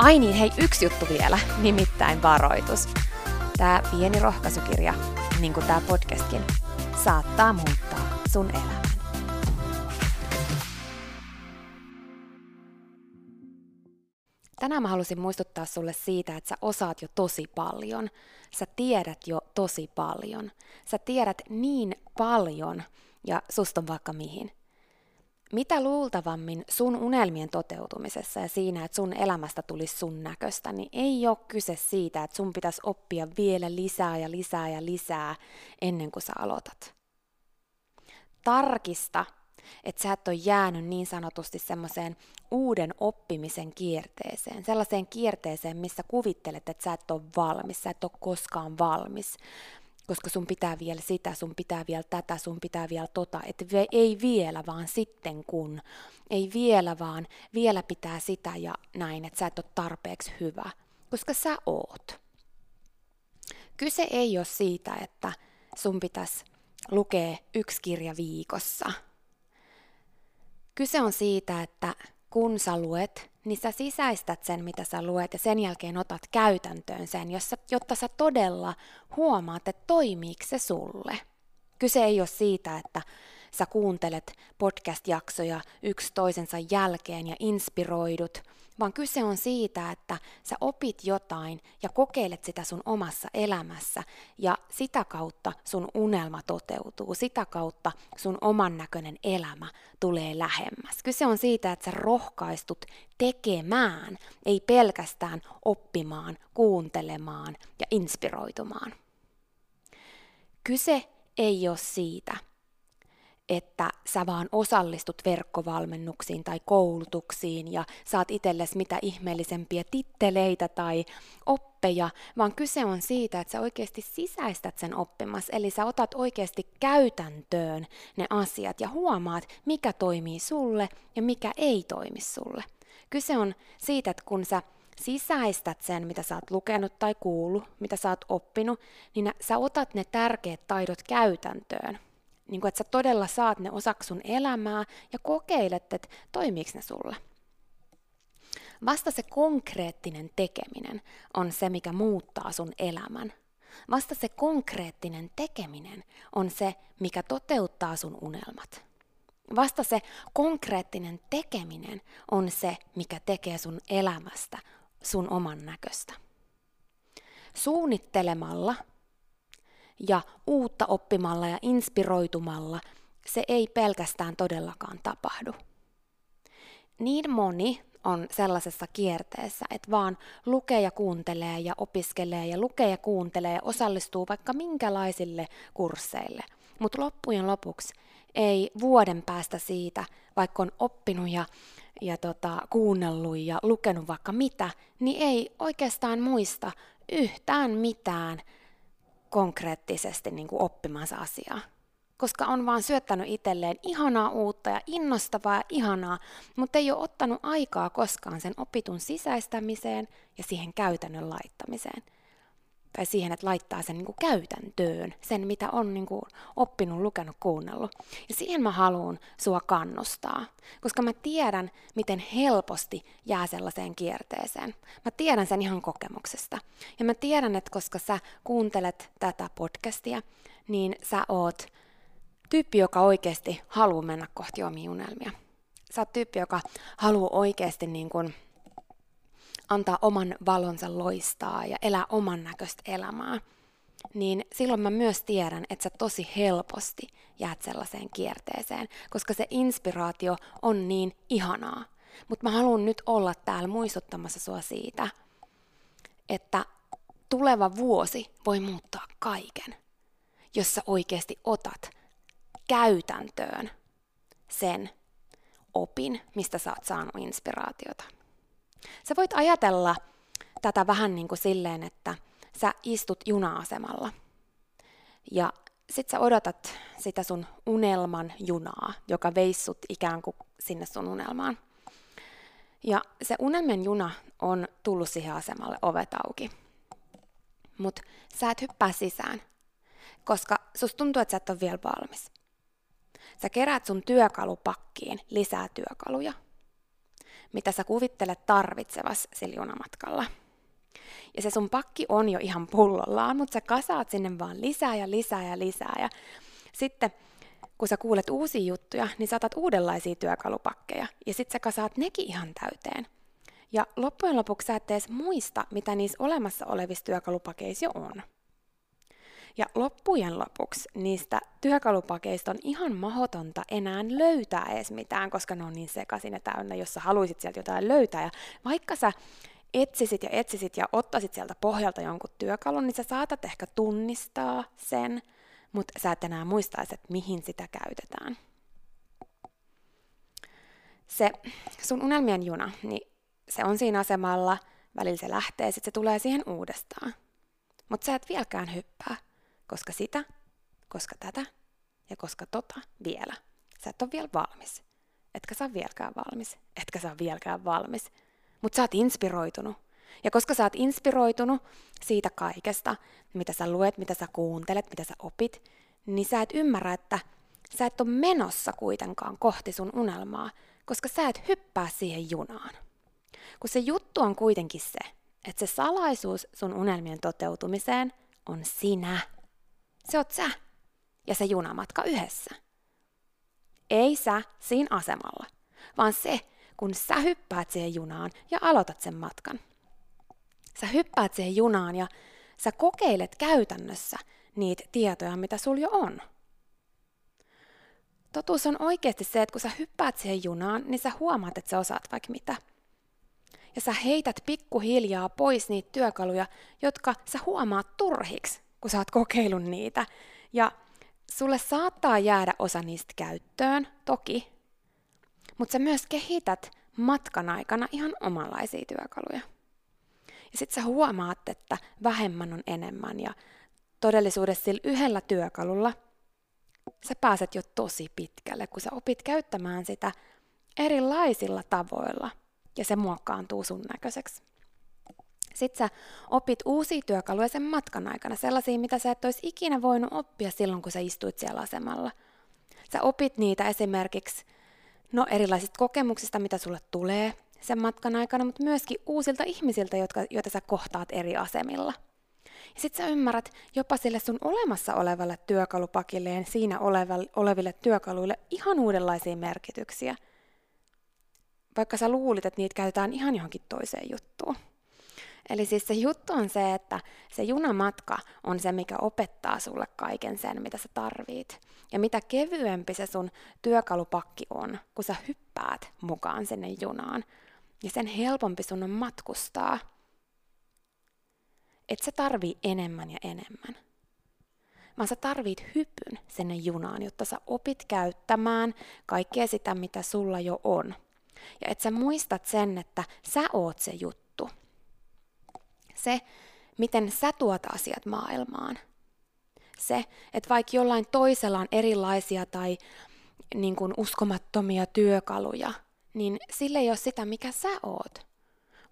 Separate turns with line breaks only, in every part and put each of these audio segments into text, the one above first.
Ai niin, hei, yksi juttu vielä, nimittäin varoitus. Tämä pieni rohkaisukirja, niin kuin tämä podcastkin, saattaa muuttaa sun elämän. Tänään mä halusin muistuttaa sulle siitä, että sä osaat jo tosi paljon. Sä tiedät jo tosi paljon. Sä tiedät niin paljon ja susta vaikka mihin mitä luultavammin sun unelmien toteutumisessa ja siinä, että sun elämästä tulisi sun näköistä, niin ei ole kyse siitä, että sun pitäisi oppia vielä lisää ja lisää ja lisää ennen kuin sä aloitat. Tarkista, että sä et ole jäänyt niin sanotusti semmoiseen uuden oppimisen kierteeseen, sellaiseen kierteeseen, missä kuvittelet, että sä et ole valmis, sä et ole koskaan valmis, koska sun pitää vielä sitä, sun pitää vielä tätä, sun pitää vielä tota, että ei vielä, vaan sitten kun, ei vielä, vaan vielä pitää sitä ja näin, että sä et ole tarpeeksi hyvä, koska sä oot. Kyse ei ole siitä, että sun pitäisi lukea yksi kirja viikossa. Kyse on siitä, että kun sä luet, niin sä sisäistät sen, mitä sä luet, ja sen jälkeen otat käytäntöön sen, jossa, jotta sä todella huomaat, että toimiiko se sulle. Kyse ei ole siitä, että sä kuuntelet podcast-jaksoja yksi toisensa jälkeen ja inspiroidut, vaan kyse on siitä, että sä opit jotain ja kokeilet sitä sun omassa elämässä ja sitä kautta sun unelma toteutuu, sitä kautta sun oman näköinen elämä tulee lähemmäs. Kyse on siitä, että sä rohkaistut tekemään, ei pelkästään oppimaan, kuuntelemaan ja inspiroitumaan. Kyse ei ole siitä, että sä vaan osallistut verkkovalmennuksiin tai koulutuksiin ja saat itsellesi mitä ihmeellisempiä titteleitä tai oppeja, vaan kyse on siitä, että sä oikeasti sisäistät sen oppimas, eli sä otat oikeasti käytäntöön ne asiat ja huomaat, mikä toimii sulle ja mikä ei toimi sulle. Kyse on siitä, että kun sä sisäistät sen, mitä sä oot lukenut tai kuullut, mitä sä oot oppinut, niin sä otat ne tärkeät taidot käytäntöön niin kuin, että sä todella saat ne osaksi sun elämää ja kokeilet, että toimiiko ne sulle. Vasta se konkreettinen tekeminen on se, mikä muuttaa sun elämän. Vasta se konkreettinen tekeminen on se, mikä toteuttaa sun unelmat. Vasta se konkreettinen tekeminen on se, mikä tekee sun elämästä sun oman näköistä. Suunnittelemalla ja uutta oppimalla ja inspiroitumalla se ei pelkästään todellakaan tapahdu. Niin moni on sellaisessa kierteessä, että vaan lukee ja kuuntelee ja opiskelee ja lukee ja kuuntelee ja osallistuu vaikka minkälaisille kursseille. Mutta loppujen lopuksi ei vuoden päästä siitä, vaikka on oppinut ja, ja tota, kuunnellut ja lukenut vaikka mitä, niin ei oikeastaan muista yhtään mitään konkreettisesti niin kuin oppimansa asiaa koska on vaan syöttänyt itselleen ihanaa uutta ja innostavaa ja ihanaa, mutta ei ole ottanut aikaa koskaan sen opitun sisäistämiseen ja siihen käytännön laittamiseen. Tai siihen, että laittaa sen niin kuin käytäntöön, sen mitä on niin kuin oppinut, lukenut, kuunnellut. Ja siihen mä haluan sua kannustaa, koska mä tiedän, miten helposti jää sellaiseen kierteeseen. Mä tiedän sen ihan kokemuksesta. Ja mä tiedän, että koska sä kuuntelet tätä podcastia, niin sä oot tyyppi, joka oikeasti haluaa mennä kohti omia unelmia. Sä oot tyyppi, joka haluaa oikeasti niin kuin antaa oman valonsa loistaa ja elää oman näköistä elämää. Niin silloin mä myös tiedän, että sä tosi helposti jäät sellaiseen kierteeseen, koska se inspiraatio on niin ihanaa. Mutta mä haluan nyt olla täällä muistuttamassa sua siitä, että tuleva vuosi voi muuttaa kaiken, jos sä oikeasti otat käytäntöön sen opin, mistä sä oot saanut inspiraatiota. Sä voit ajatella tätä vähän niin kuin silleen, että sä istut juna-asemalla ja sit sä odotat sitä sun unelman junaa, joka veissut ikään kuin sinne sun unelmaan. Ja se unelmien juna on tullut siihen asemalle ovet auki. Mut sä et hyppää sisään, koska susta tuntuu, että sä et ole vielä valmis. Sä keräät sun työkalupakkiin lisää työkaluja, mitä sä kuvittelet tarvitsevas sillä junamatkalla. Ja se sun pakki on jo ihan pullollaan, mutta sä kasaat sinne vaan lisää ja lisää ja lisää. Ja sitten kun sä kuulet uusia juttuja, niin saatat uudenlaisia työkalupakkeja. Ja sitten sä kasaat nekin ihan täyteen. Ja loppujen lopuksi sä et edes muista, mitä niissä olemassa olevissa työkalupakeissa jo on. Ja loppujen lopuksi niistä työkalupakeista on ihan mahdotonta enää löytää edes mitään, koska ne on niin sekaisin ja täynnä, jos sä haluaisit sieltä jotain löytää. Ja vaikka sä etsisit ja etsisit ja ottaisit sieltä pohjalta jonkun työkalun, niin sä saatat ehkä tunnistaa sen, mutta sä et enää muistaisi, että mihin sitä käytetään. Se sun unelmien juna, niin se on siinä asemalla, välillä se lähtee, sitten se tulee siihen uudestaan. Mutta sä et vieläkään hyppää koska sitä, koska tätä ja koska tota vielä. Sä et ole vielä valmis. Etkä sä vieläkään valmis. Etkä sä vieläkään valmis. Mutta sä oot inspiroitunut. Ja koska sä oot inspiroitunut siitä kaikesta, mitä sä luet, mitä sä kuuntelet, mitä sä opit, niin sä et ymmärrä, että sä et ole menossa kuitenkaan kohti sun unelmaa, koska sä et hyppää siihen junaan. Kun se juttu on kuitenkin se, että se salaisuus sun unelmien toteutumiseen on sinä. Se oot sä ja se junamatka yhdessä. Ei sä siinä asemalla, vaan se, kun sä hyppäät siihen junaan ja aloitat sen matkan. Sä hyppäät siihen junaan ja sä kokeilet käytännössä niitä tietoja, mitä sul jo on. Totuus on oikeasti se, että kun sä hyppäät siihen junaan, niin sä huomaat, että sä osaat vaikka mitä. Ja sä heität pikkuhiljaa pois niitä työkaluja, jotka sä huomaat turhiksi, kun sä oot kokeillut niitä. Ja sulle saattaa jäädä osa niistä käyttöön, toki, mutta sä myös kehität matkan aikana ihan omanlaisia työkaluja. Ja sit sä huomaat, että vähemmän on enemmän ja todellisuudessa sillä yhdellä työkalulla sä pääset jo tosi pitkälle, kun sä opit käyttämään sitä erilaisilla tavoilla ja se muokkaantuu sun näköiseksi. Sitten sä opit uusia työkaluja sen matkan aikana, sellaisia, mitä sä et olisi ikinä voinut oppia silloin, kun sä istuit siellä asemalla. Sä opit niitä esimerkiksi no, erilaisista kokemuksista, mitä sulle tulee sen matkan aikana, mutta myöskin uusilta ihmisiltä, jotka, joita sä kohtaat eri asemilla. Ja sit sä ymmärrät jopa sille sun olemassa olevalle työkalupakille ja siinä oleville työkaluille ihan uudenlaisia merkityksiä. Vaikka sä luulit, että niitä käytetään ihan johonkin toiseen juttuun. Eli siis se juttu on se, että se junamatka on se, mikä opettaa sulle kaiken sen, mitä sä tarvit. Ja mitä kevyempi se sun työkalupakki on, kun sä hyppäät mukaan sinne junaan, ja sen helpompi sun on matkustaa. Et sä tarvii enemmän ja enemmän. Vaan sä tarvit hypyn sinne junaan, jotta sä opit käyttämään kaikkea sitä, mitä sulla jo on. Ja et sä muistat sen, että sä oot se juttu. Se, miten sä tuot asiat maailmaan. Se, että vaikka jollain toisella on erilaisia tai niin kuin uskomattomia työkaluja, niin sille ei ole sitä, mikä sä oot.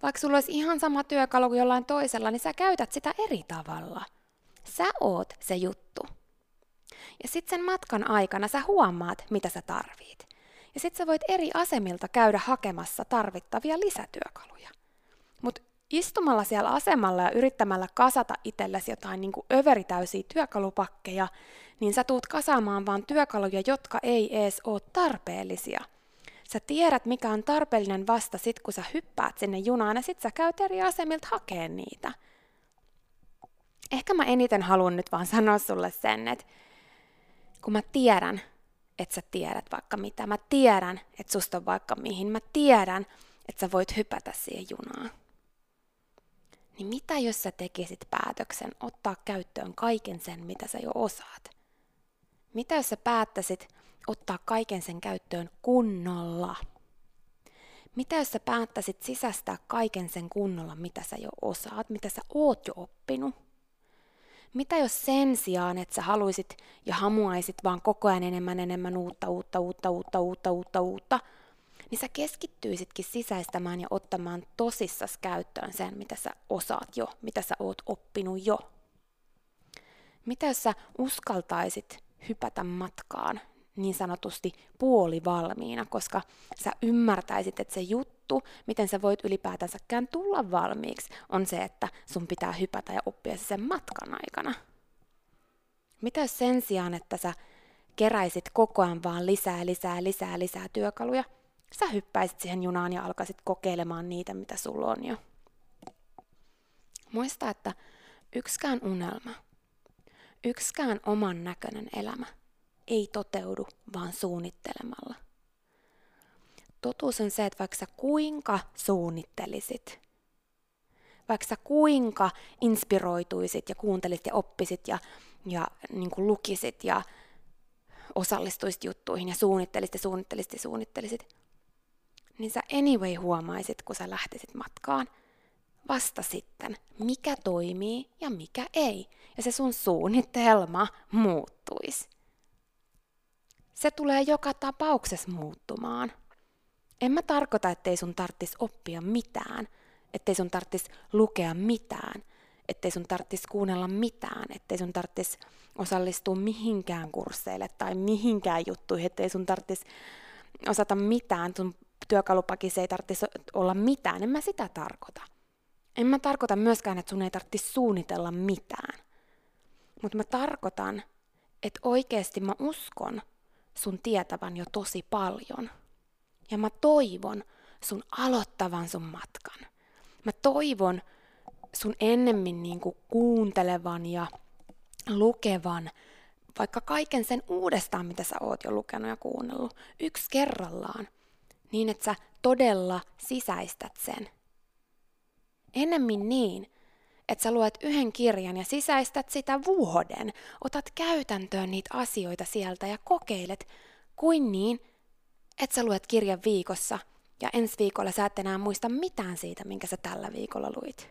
Vaikka sulla olisi ihan sama työkalu kuin jollain toisella, niin sä käytät sitä eri tavalla. Sä oot se juttu. Ja sitten sen matkan aikana sä huomaat, mitä sä tarvit. Ja sitten sä voit eri asemilta käydä hakemassa tarvittavia lisätyökaluja. Mutta istumalla siellä asemalla ja yrittämällä kasata itsellesi jotain niin överitäysiä työkalupakkeja, niin sä tuut kasaamaan vaan työkaluja, jotka ei ees ole tarpeellisia. Sä tiedät, mikä on tarpeellinen vasta sit, kun sä hyppäät sinne junaan ja sit sä käyt eri asemilta hakeen niitä. Ehkä mä eniten haluan nyt vaan sanoa sulle sen, että kun mä tiedän, että sä tiedät vaikka mitä, mä tiedän, että susta on vaikka mihin, mä tiedän, että sä voit hypätä siihen junaan niin mitä jos sä tekisit päätöksen ottaa käyttöön kaiken sen, mitä sä jo osaat? Mitä jos sä päättäisit ottaa kaiken sen käyttöön kunnolla? Mitä jos sä päättäisit sisäistää kaiken sen kunnolla, mitä sä jo osaat, mitä sä oot jo oppinut? Mitä jos sen sijaan, että sä haluaisit ja hamuaisit vaan koko ajan enemmän enemmän uutta, uutta, uutta, uutta, uutta, uutta, uutta, niin sä keskittyisitkin sisäistämään ja ottamaan tosissas käyttöön sen, mitä sä osaat jo, mitä sä oot oppinut jo. Mitä jos sä uskaltaisit hypätä matkaan niin sanotusti puolivalmiina, koska sä ymmärtäisit, että se juttu, miten sä voit ylipäätänsäkään tulla valmiiksi, on se, että sun pitää hypätä ja oppia se sen matkan aikana. Mitä jos sen sijaan, että sä keräisit koko ajan vaan lisää, lisää, lisää, lisää työkaluja, sä hyppäisit siihen junaan ja alkaisit kokeilemaan niitä, mitä sulla on jo. Muista, että yksikään unelma, yksikään oman näköinen elämä ei toteudu vaan suunnittelemalla. Totuus on se, että vaikka sä kuinka suunnittelisit, vaikka sä kuinka inspiroituisit ja kuuntelisit ja oppisit ja, ja niin kuin lukisit ja osallistuisit juttuihin ja suunnittelisit ja suunnittelisit ja suunnittelisit, niin sä anyway huomaisit, kun sä lähtisit matkaan, vasta sitten, mikä toimii ja mikä ei. Ja se sun suunnitelma muuttuisi. Se tulee joka tapauksessa muuttumaan. En mä tarkoita, ettei sun tarttis oppia mitään, ettei sun tarttis lukea mitään, ettei sun tarttis kuunnella mitään, ettei sun tarttis osallistua mihinkään kursseille tai mihinkään juttuihin, ettei sun tarttis osata mitään, sun työkalupakissa ei tarvitsisi olla mitään, en mä sitä tarkoita. En mä tarkoita myöskään, että sun ei tarvitsisi suunnitella mitään. Mutta mä tarkoitan, että oikeasti mä uskon sun tietävän jo tosi paljon. Ja mä toivon sun aloittavan sun matkan. Mä toivon sun ennemmin niinku kuuntelevan ja lukevan vaikka kaiken sen uudestaan, mitä sä oot jo lukenut ja kuunnellut, yksi kerrallaan niin että sä todella sisäistät sen. Ennemmin niin, että sä luet yhden kirjan ja sisäistät sitä vuoden, otat käytäntöön niitä asioita sieltä ja kokeilet, kuin niin, että sä luet kirjan viikossa ja ensi viikolla sä et enää muista mitään siitä, minkä sä tällä viikolla luit.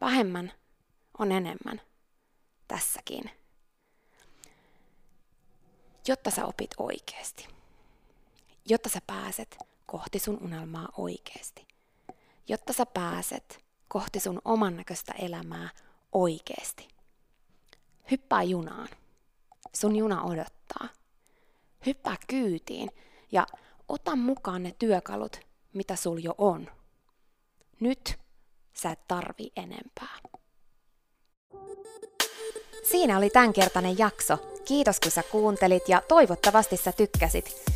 Vähemmän on enemmän. Tässäkin. Jotta sä opit oikeasti jotta sä pääset kohti sun unelmaa oikeasti. Jotta sä pääset kohti sun oman näköistä elämää oikeasti. Hyppää junaan. Sun juna odottaa. Hyppää kyytiin ja ota mukaan ne työkalut, mitä sul jo on. Nyt sä et tarvi enempää. Siinä oli tämänkertainen jakso. Kiitos kun sä kuuntelit ja toivottavasti sä tykkäsit.